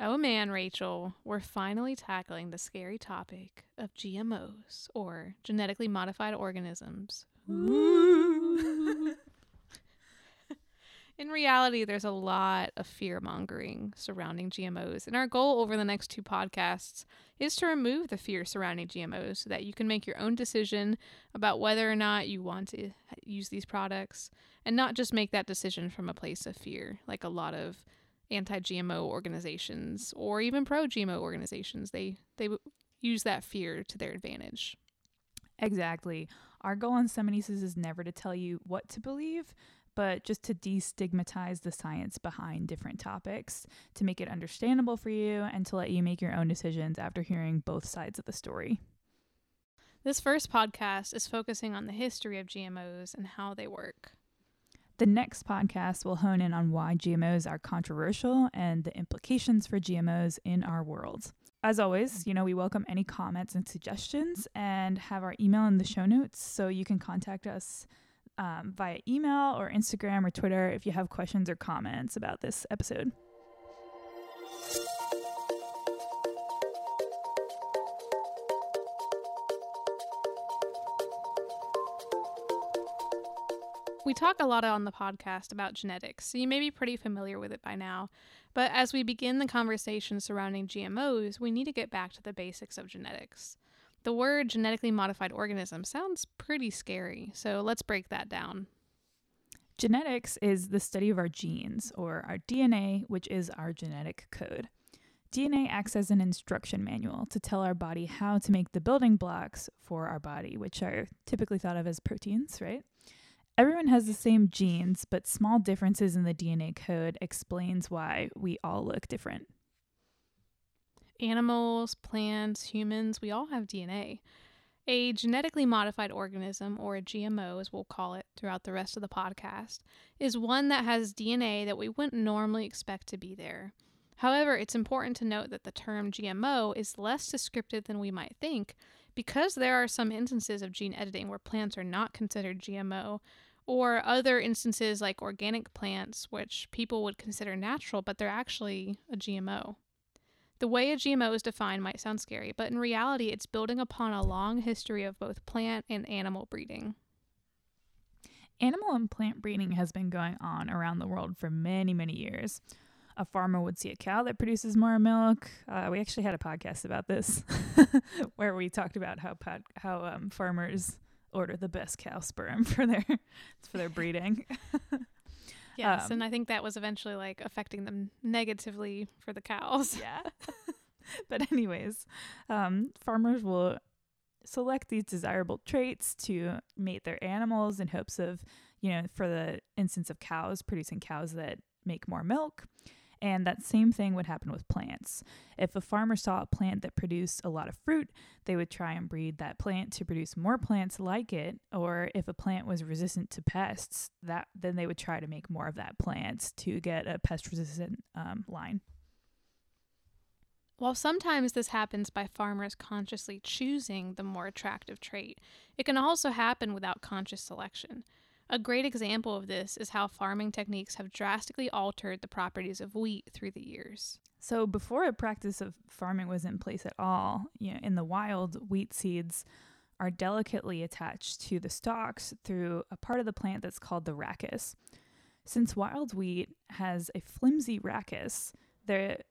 Oh man, Rachel, we're finally tackling the scary topic of GMOs or genetically modified organisms. In reality, there's a lot of fear mongering surrounding GMOs, and our goal over the next two podcasts is to remove the fear surrounding GMOs so that you can make your own decision about whether or not you want to use these products and not just make that decision from a place of fear, like a lot of anti-GMO organizations or even pro-GMO organizations. They they use that fear to their advantage. Exactly. Our goal on Seminesis is never to tell you what to believe, but just to destigmatize the science behind different topics, to make it understandable for you, and to let you make your own decisions after hearing both sides of the story. This first podcast is focusing on the history of GMOs and how they work. The next podcast will hone in on why GMOs are controversial and the implications for GMOs in our world. As always, you know, we welcome any comments and suggestions and have our email in the show notes so you can contact us um, via email or Instagram or Twitter if you have questions or comments about this episode. We talk a lot on the podcast about genetics, so you may be pretty familiar with it by now. But as we begin the conversation surrounding GMOs, we need to get back to the basics of genetics. The word genetically modified organism sounds pretty scary, so let's break that down. Genetics is the study of our genes, or our DNA, which is our genetic code. DNA acts as an instruction manual to tell our body how to make the building blocks for our body, which are typically thought of as proteins, right? Everyone has the same genes, but small differences in the DNA code explains why we all look different. Animals, plants, humans, we all have DNA. A genetically modified organism, or a GMO as we'll call it throughout the rest of the podcast, is one that has DNA that we wouldn't normally expect to be there. However, it's important to note that the term GMO is less descriptive than we might think because there are some instances of gene editing where plants are not considered GMO, or other instances like organic plants, which people would consider natural, but they're actually a GMO. The way a GMO is defined might sound scary, but in reality, it's building upon a long history of both plant and animal breeding. Animal and plant breeding has been going on around the world for many, many years. A farmer would see a cow that produces more milk. Uh, we actually had a podcast about this, where we talked about how pod- how um, farmers order the best cow sperm for their for their breeding. yes, um, and I think that was eventually like affecting them negatively for the cows. Yeah. but anyways, um, farmers will select these desirable traits to mate their animals in hopes of, you know, for the instance of cows, producing cows that make more milk. And that same thing would happen with plants. If a farmer saw a plant that produced a lot of fruit, they would try and breed that plant to produce more plants like it. Or if a plant was resistant to pests, that then they would try to make more of that plant to get a pest resistant um, line. While sometimes this happens by farmers consciously choosing the more attractive trait, it can also happen without conscious selection. A great example of this is how farming techniques have drastically altered the properties of wheat through the years. So, before a practice of farming was in place at all, you know, in the wild, wheat seeds are delicately attached to the stalks through a part of the plant that's called the rachis. Since wild wheat has a flimsy rachis,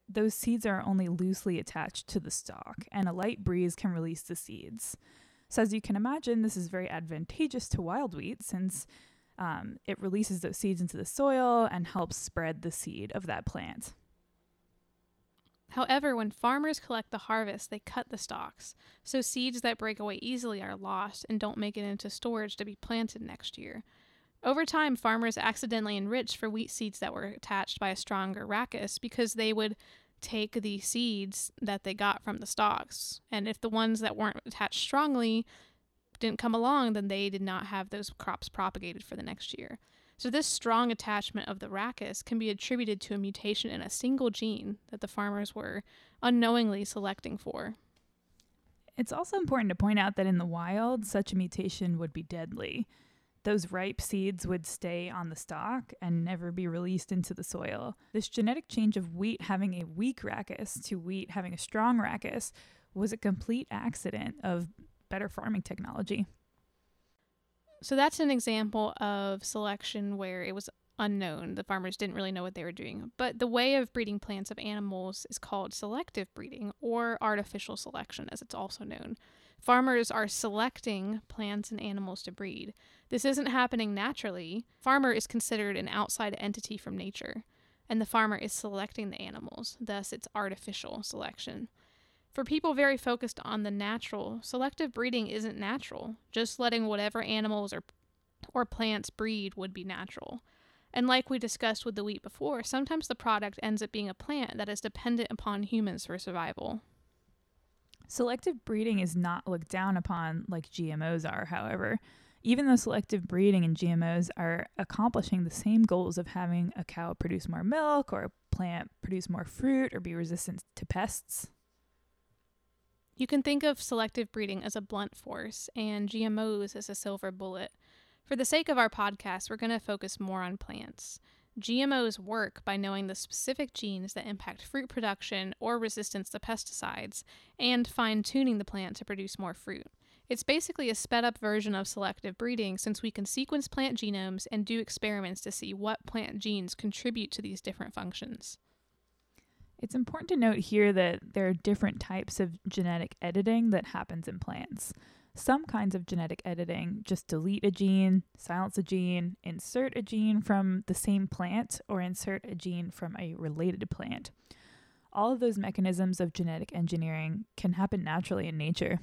those seeds are only loosely attached to the stalk, and a light breeze can release the seeds. So, as you can imagine, this is very advantageous to wild wheat since um, it releases those seeds into the soil and helps spread the seed of that plant. However, when farmers collect the harvest, they cut the stalks, so seeds that break away easily are lost and don't make it into storage to be planted next year. Over time, farmers accidentally enriched for wheat seeds that were attached by a stronger rachis because they would take the seeds that they got from the stalks. And if the ones that weren't attached strongly didn't come along, then they did not have those crops propagated for the next year. So, this strong attachment of the rachis can be attributed to a mutation in a single gene that the farmers were unknowingly selecting for. It's also important to point out that in the wild, such a mutation would be deadly. those ripe seeds would stay on the stalk and never be released into the soil. This genetic change of wheat having a weak rachis to wheat having a strong rachis was a complete accident of better farming technology. So that's an example of selection where it was unknown. The farmers didn't really know what they were doing. But the way of breeding plants of animals is called selective breeding or artificial selection, as it's also known. Farmers are selecting plants and animals to breed. This isn't happening naturally. Farmer is considered an outside entity from nature, and the farmer is selecting the animals. Thus, it's artificial selection. For people very focused on the natural, selective breeding isn't natural. Just letting whatever animals or or plants breed would be natural. And like we discussed with the wheat before, sometimes the product ends up being a plant that is dependent upon humans for survival. Selective breeding is not looked down upon like GMOs are, however. Even though selective breeding and GMOs are accomplishing the same goals of having a cow produce more milk or a plant produce more fruit or be resistant to pests. You can think of selective breeding as a blunt force and GMOs as a silver bullet. For the sake of our podcast, we're going to focus more on plants. GMOs work by knowing the specific genes that impact fruit production or resistance to pesticides and fine tuning the plant to produce more fruit. It's basically a sped up version of selective breeding since we can sequence plant genomes and do experiments to see what plant genes contribute to these different functions. It's important to note here that there are different types of genetic editing that happens in plants. Some kinds of genetic editing just delete a gene, silence a gene, insert a gene from the same plant, or insert a gene from a related plant. All of those mechanisms of genetic engineering can happen naturally in nature.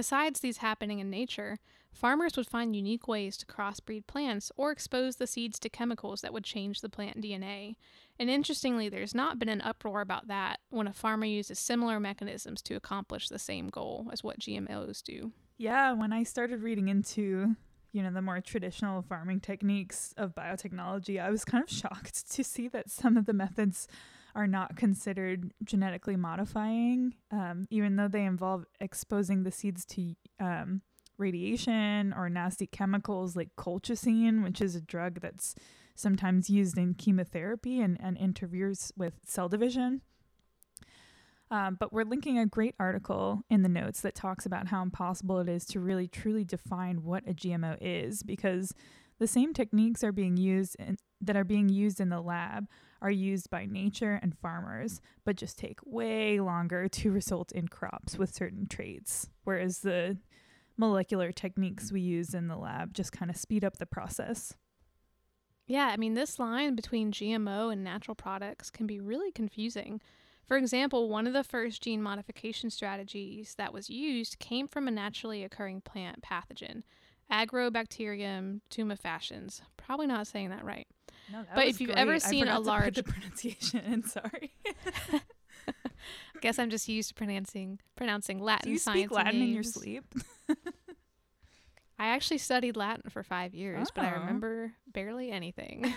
Besides these happening in nature, farmers would find unique ways to crossbreed plants or expose the seeds to chemicals that would change the plant DNA. And interestingly, there's not been an uproar about that when a farmer uses similar mechanisms to accomplish the same goal as what GMOs do. Yeah, when I started reading into you know the more traditional farming techniques of biotechnology, I was kind of shocked to see that some of the methods are not considered genetically modifying, um, even though they involve exposing the seeds to um, radiation or nasty chemicals like colchicine, which is a drug that's sometimes used in chemotherapy and, and interferes with cell division. Um, but we're linking a great article in the notes that talks about how impossible it is to really truly define what a GMO is because the same techniques are being used in, that are being used in the lab are used by nature and farmers, but just take way longer to result in crops with certain traits. Whereas the molecular techniques we use in the lab just kind of speed up the process. Yeah, I mean, this line between GMO and natural products can be really confusing. For example, one of the first gene modification strategies that was used came from a naturally occurring plant pathogen, Agrobacterium tumefaciens. Probably not saying that right. No, But if you've great. ever seen a forgot to put large- the pronunciation in, sorry. Guess I'm just used to pronouncing pronouncing Latin Do you science speak Latin in your sleep? I actually studied Latin for five years, but I Oh. remember barely anything.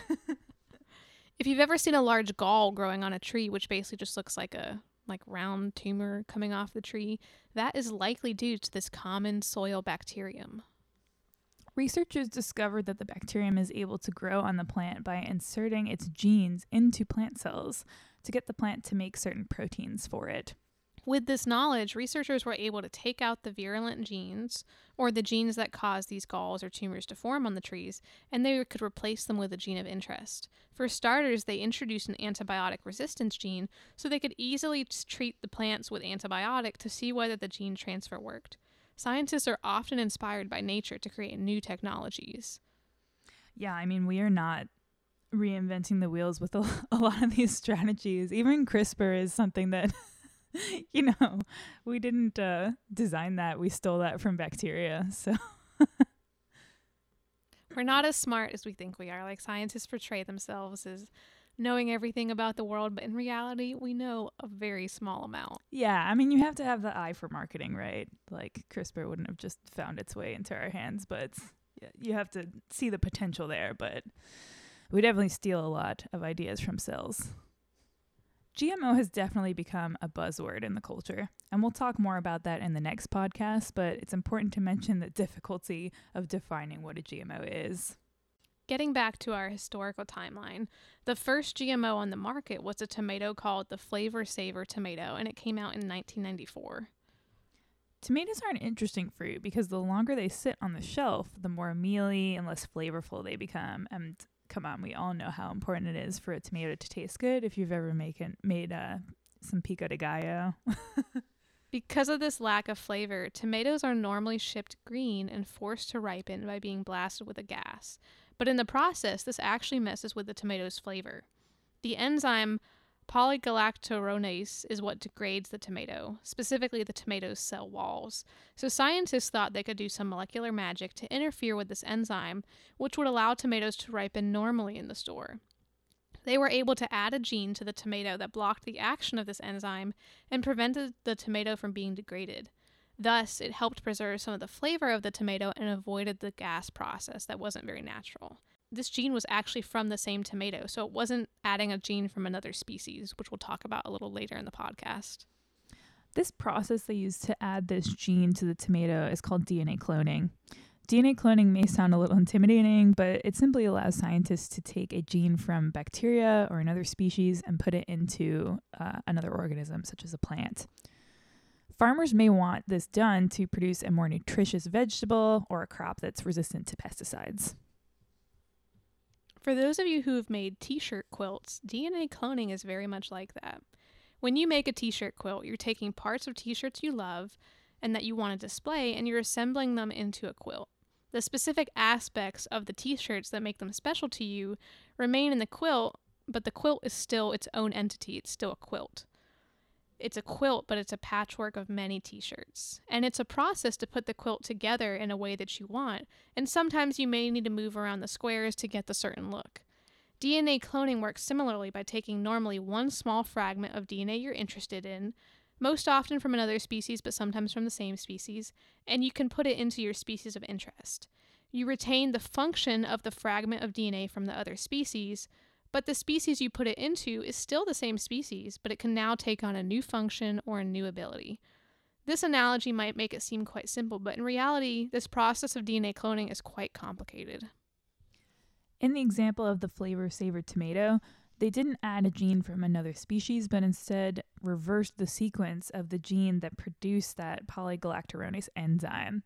if you've ever seen a large gall growing on a tree, which basically just looks like a like round tumor coming off the tree, that is likely due to this common soil bacterium. Researchers discovered that the bacterium is able to grow on the plant by inserting its genes into plant cells to get the plant to make certain proteins for it. With this knowledge, researchers were able to take out the virulent genes, or the genes that cause these galls or tumors to form on the trees, and they could replace them with a gene of interest. For starters, they introduced an antibiotic resistance gene so they could easily treat the plants with antibiotic to see whether the gene transfer worked. Scientists are often inspired by nature to create new technologies. Yeah, I mean, we are not reinventing the wheels with a, a lot of these strategies. Even CRISPR is something that, you know, we didn't uh, design that. We stole that from bacteria. So, We're not as smart as we think we are. Like scientists portray themselves as knowing everything about the world, but in reality, we know a very small amount. yeah, I mean, you have to have the eye for marketing, right? Like, CRISPR wouldn't have just found its way into our hands, but you have to see the potential there. But we definitely steal a lot of ideas from cells. GMO has definitely become a buzzword in the culture, and we'll talk more about that in the next podcast, but it's important to mention the difficulty of defining what a GMO is. Getting back to our historical timeline, the first GMO on the market was a tomato called the Flavr Savr tomato, and it came out in 1994. Tomatoes are an interesting fruit because the longer they sit on the shelf, the more mealy and less flavorful they become. And come on, we all know how important it is for a tomato to taste good. If you've ever make it, made uh, some pico de gallo. because of this lack of flavor, tomatoes are normally shipped green and forced to ripen by being blasted with a gas. But in the process, this actually messes with the tomato's flavor. The enzyme Polygalacturonase is what degrades the tomato, specifically the tomato's cell walls. So scientists thought they could do some molecular magic to interfere with this enzyme, which would allow tomatoes to ripen normally in the store. They were able to add a gene to the tomato that blocked the action of this enzyme and prevented the tomato from being degraded. Thus, it helped preserve some of the flavor of the tomato and avoided the gas process that wasn't very natural this gene was actually from the same tomato, so it wasn't adding a gene from another species, which we'll talk about a little later in the podcast. This process they used to add this gene to the tomato is called DNA cloning. DNA cloning may sound a little intimidating, but it simply allows scientists to take a gene from bacteria or another species and put it into uh, another organism, such as a plant. Farmers may want this done to produce a more nutritious vegetable or a crop that's resistant to pesticides. For those of you who have made t shirt quilts, DNA cloning is very much like that. When you make a t shirt quilt, you're taking parts of t shirts you love and that you want to display and you're assembling them into a quilt. The specific aspects of the t shirts that make them special to you remain in the quilt, but the quilt is still its own entity, it's still a quilt it's a quilt, but it's a patchwork of many t shirts. And it's a process to put the quilt together in a way that you want, and sometimes you may need to move around the squares to get the certain look. DNA cloning works similarly by taking normally one small fragment of DNA you're interested in, most often from another species, but sometimes from the same species, and you can put it into your species of interest. You retain the function of the fragment of DNA from the other species, but the species you put it into is still the same species, but it can now take on a new function or a new ability. This analogy might make it seem quite simple, but in reality, this process of DNA cloning is quite complicated. In the example of the Flavr Savr tomato, they didn't add a gene from another species, but instead reversed the sequence of the gene that produced that polygalacturonase enzyme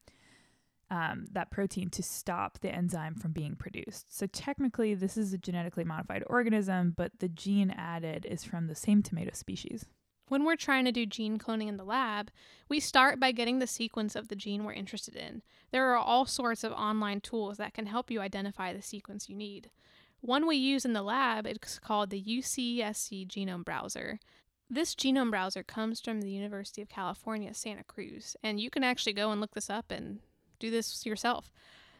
um, that protein to stop the enzyme from being produced. So technically, this is a genetically modified organism, but the gene added is from the same tomato species. When we're trying to do gene cloning in the lab, we start by getting the sequence of the gene we're interested in. There are all sorts of online tools that can help you identify the sequence you need. One we use in the lab is called the UCSC Genome Browser. This genome browser comes from the University of California, Santa Cruz, and you can actually go and look this up and do this yourself.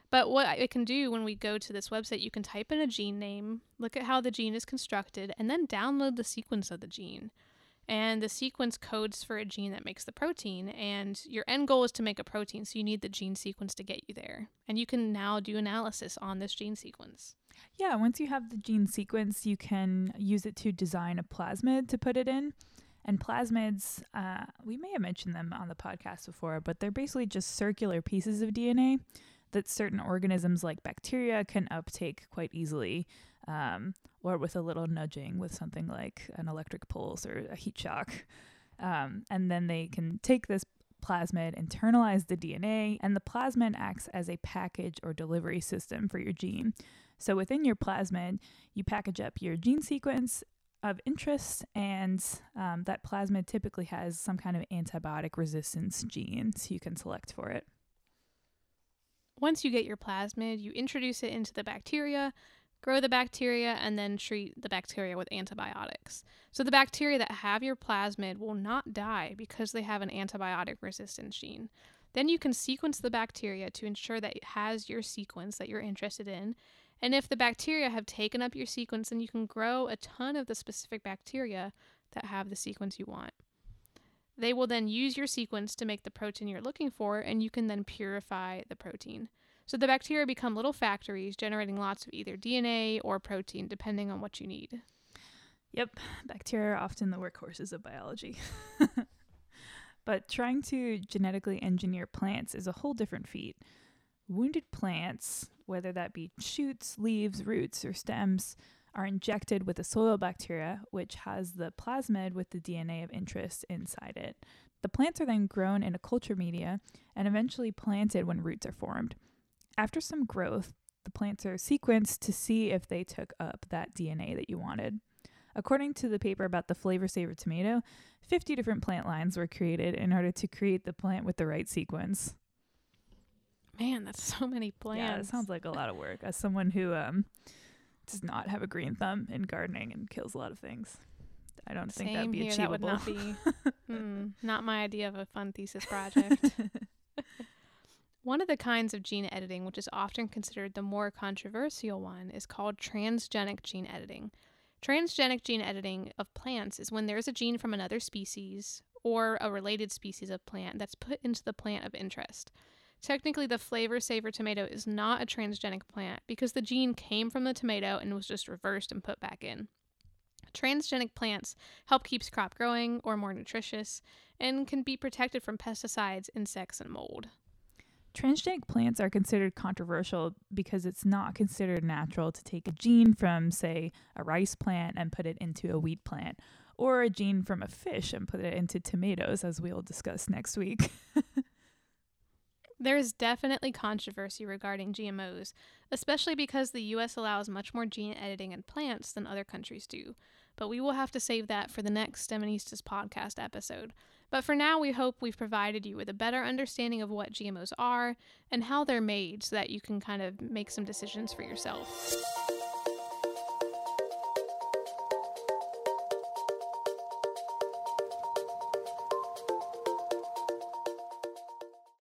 But what it can do when we go to this website, you can type in a gene name, look at how the gene is constructed, and then download the sequence of the gene. And the sequence codes for a gene that makes the protein. And your end goal is to make a protein, so you need the gene sequence to get you there. And you can now do analysis on this gene sequence. Yeah, once you have the gene sequence, you can use it to design a plasmid to put it in. And plasmids, uh, we may have mentioned them on the podcast before, but they're basically just circular pieces of DNA that certain organisms like bacteria can uptake quite easily, um, or with a little nudging with something like an electric pulse or a heat shock. Um, and then they can take this plasmid, internalize the DNA, and the plasmid acts as a package or delivery system for your gene. So within your plasmid, you package up your gene sequence of interest, and um, that plasmid typically has some kind of antibiotic resistance gene, so you can select for it. Once you get your plasmid, you introduce it into the bacteria, grow the bacteria, and then treat the bacteria with antibiotics. So the bacteria that have your plasmid will not die because they have an antibiotic resistance gene. Then you can sequence the bacteria to ensure that it has your sequence that you're interested in, and if the bacteria have taken up your sequence, then you can grow a ton of the specific bacteria that have the sequence you want. They will then use your sequence to make the protein you're looking for, and you can then purify the protein. So the bacteria become little factories generating lots of either DNA or protein, depending on what you need. Yep, bacteria are often the workhorses of biology. but trying to genetically engineer plants is a whole different feat. Wounded plants, whether that be shoots, leaves, roots, or stems, are injected with a soil bacteria, which has the plasmid with the DNA of interest inside it. The plants are then grown in a culture media and eventually planted when roots are formed. After some growth, the plants are sequenced to see if they took up that DNA that you wanted. According to the paper about the Flavr Savr tomato, 50 different plant lines were created in order to create the plant with the right sequence. Man, that's so many plants. Yeah, it sounds like a lot of work. As someone who um, does not have a green thumb in gardening and kills a lot of things, I don't think that'd be here. achievable. That would not be mm, not my idea of a fun thesis project. One of the kinds of gene editing, which is often considered the more controversial one, is called transgenic gene editing. Transgenic gene editing of plants is when there's a gene from another species or a related species of plant that's put into the plant of interest. Technically, the Flavr Savr tomato is not a transgenic plant because the gene came from the tomato and was just reversed and put back in. Transgenic plants help keep crop growing or more nutritious and can be protected from pesticides, insects, and mold. Transgenic plants are considered controversial because it's not considered natural to take a gene from, say, a rice plant and put it into a wheat plant, or a gene from a fish and put it into tomatoes, as we'll discuss next week. There is definitely controversy regarding GMOs, especially because the US allows much more gene editing in plants than other countries do. But we will have to save that for the next Steministas podcast episode. But for now, we hope we've provided you with a better understanding of what GMOs are and how they're made so that you can kind of make some decisions for yourself.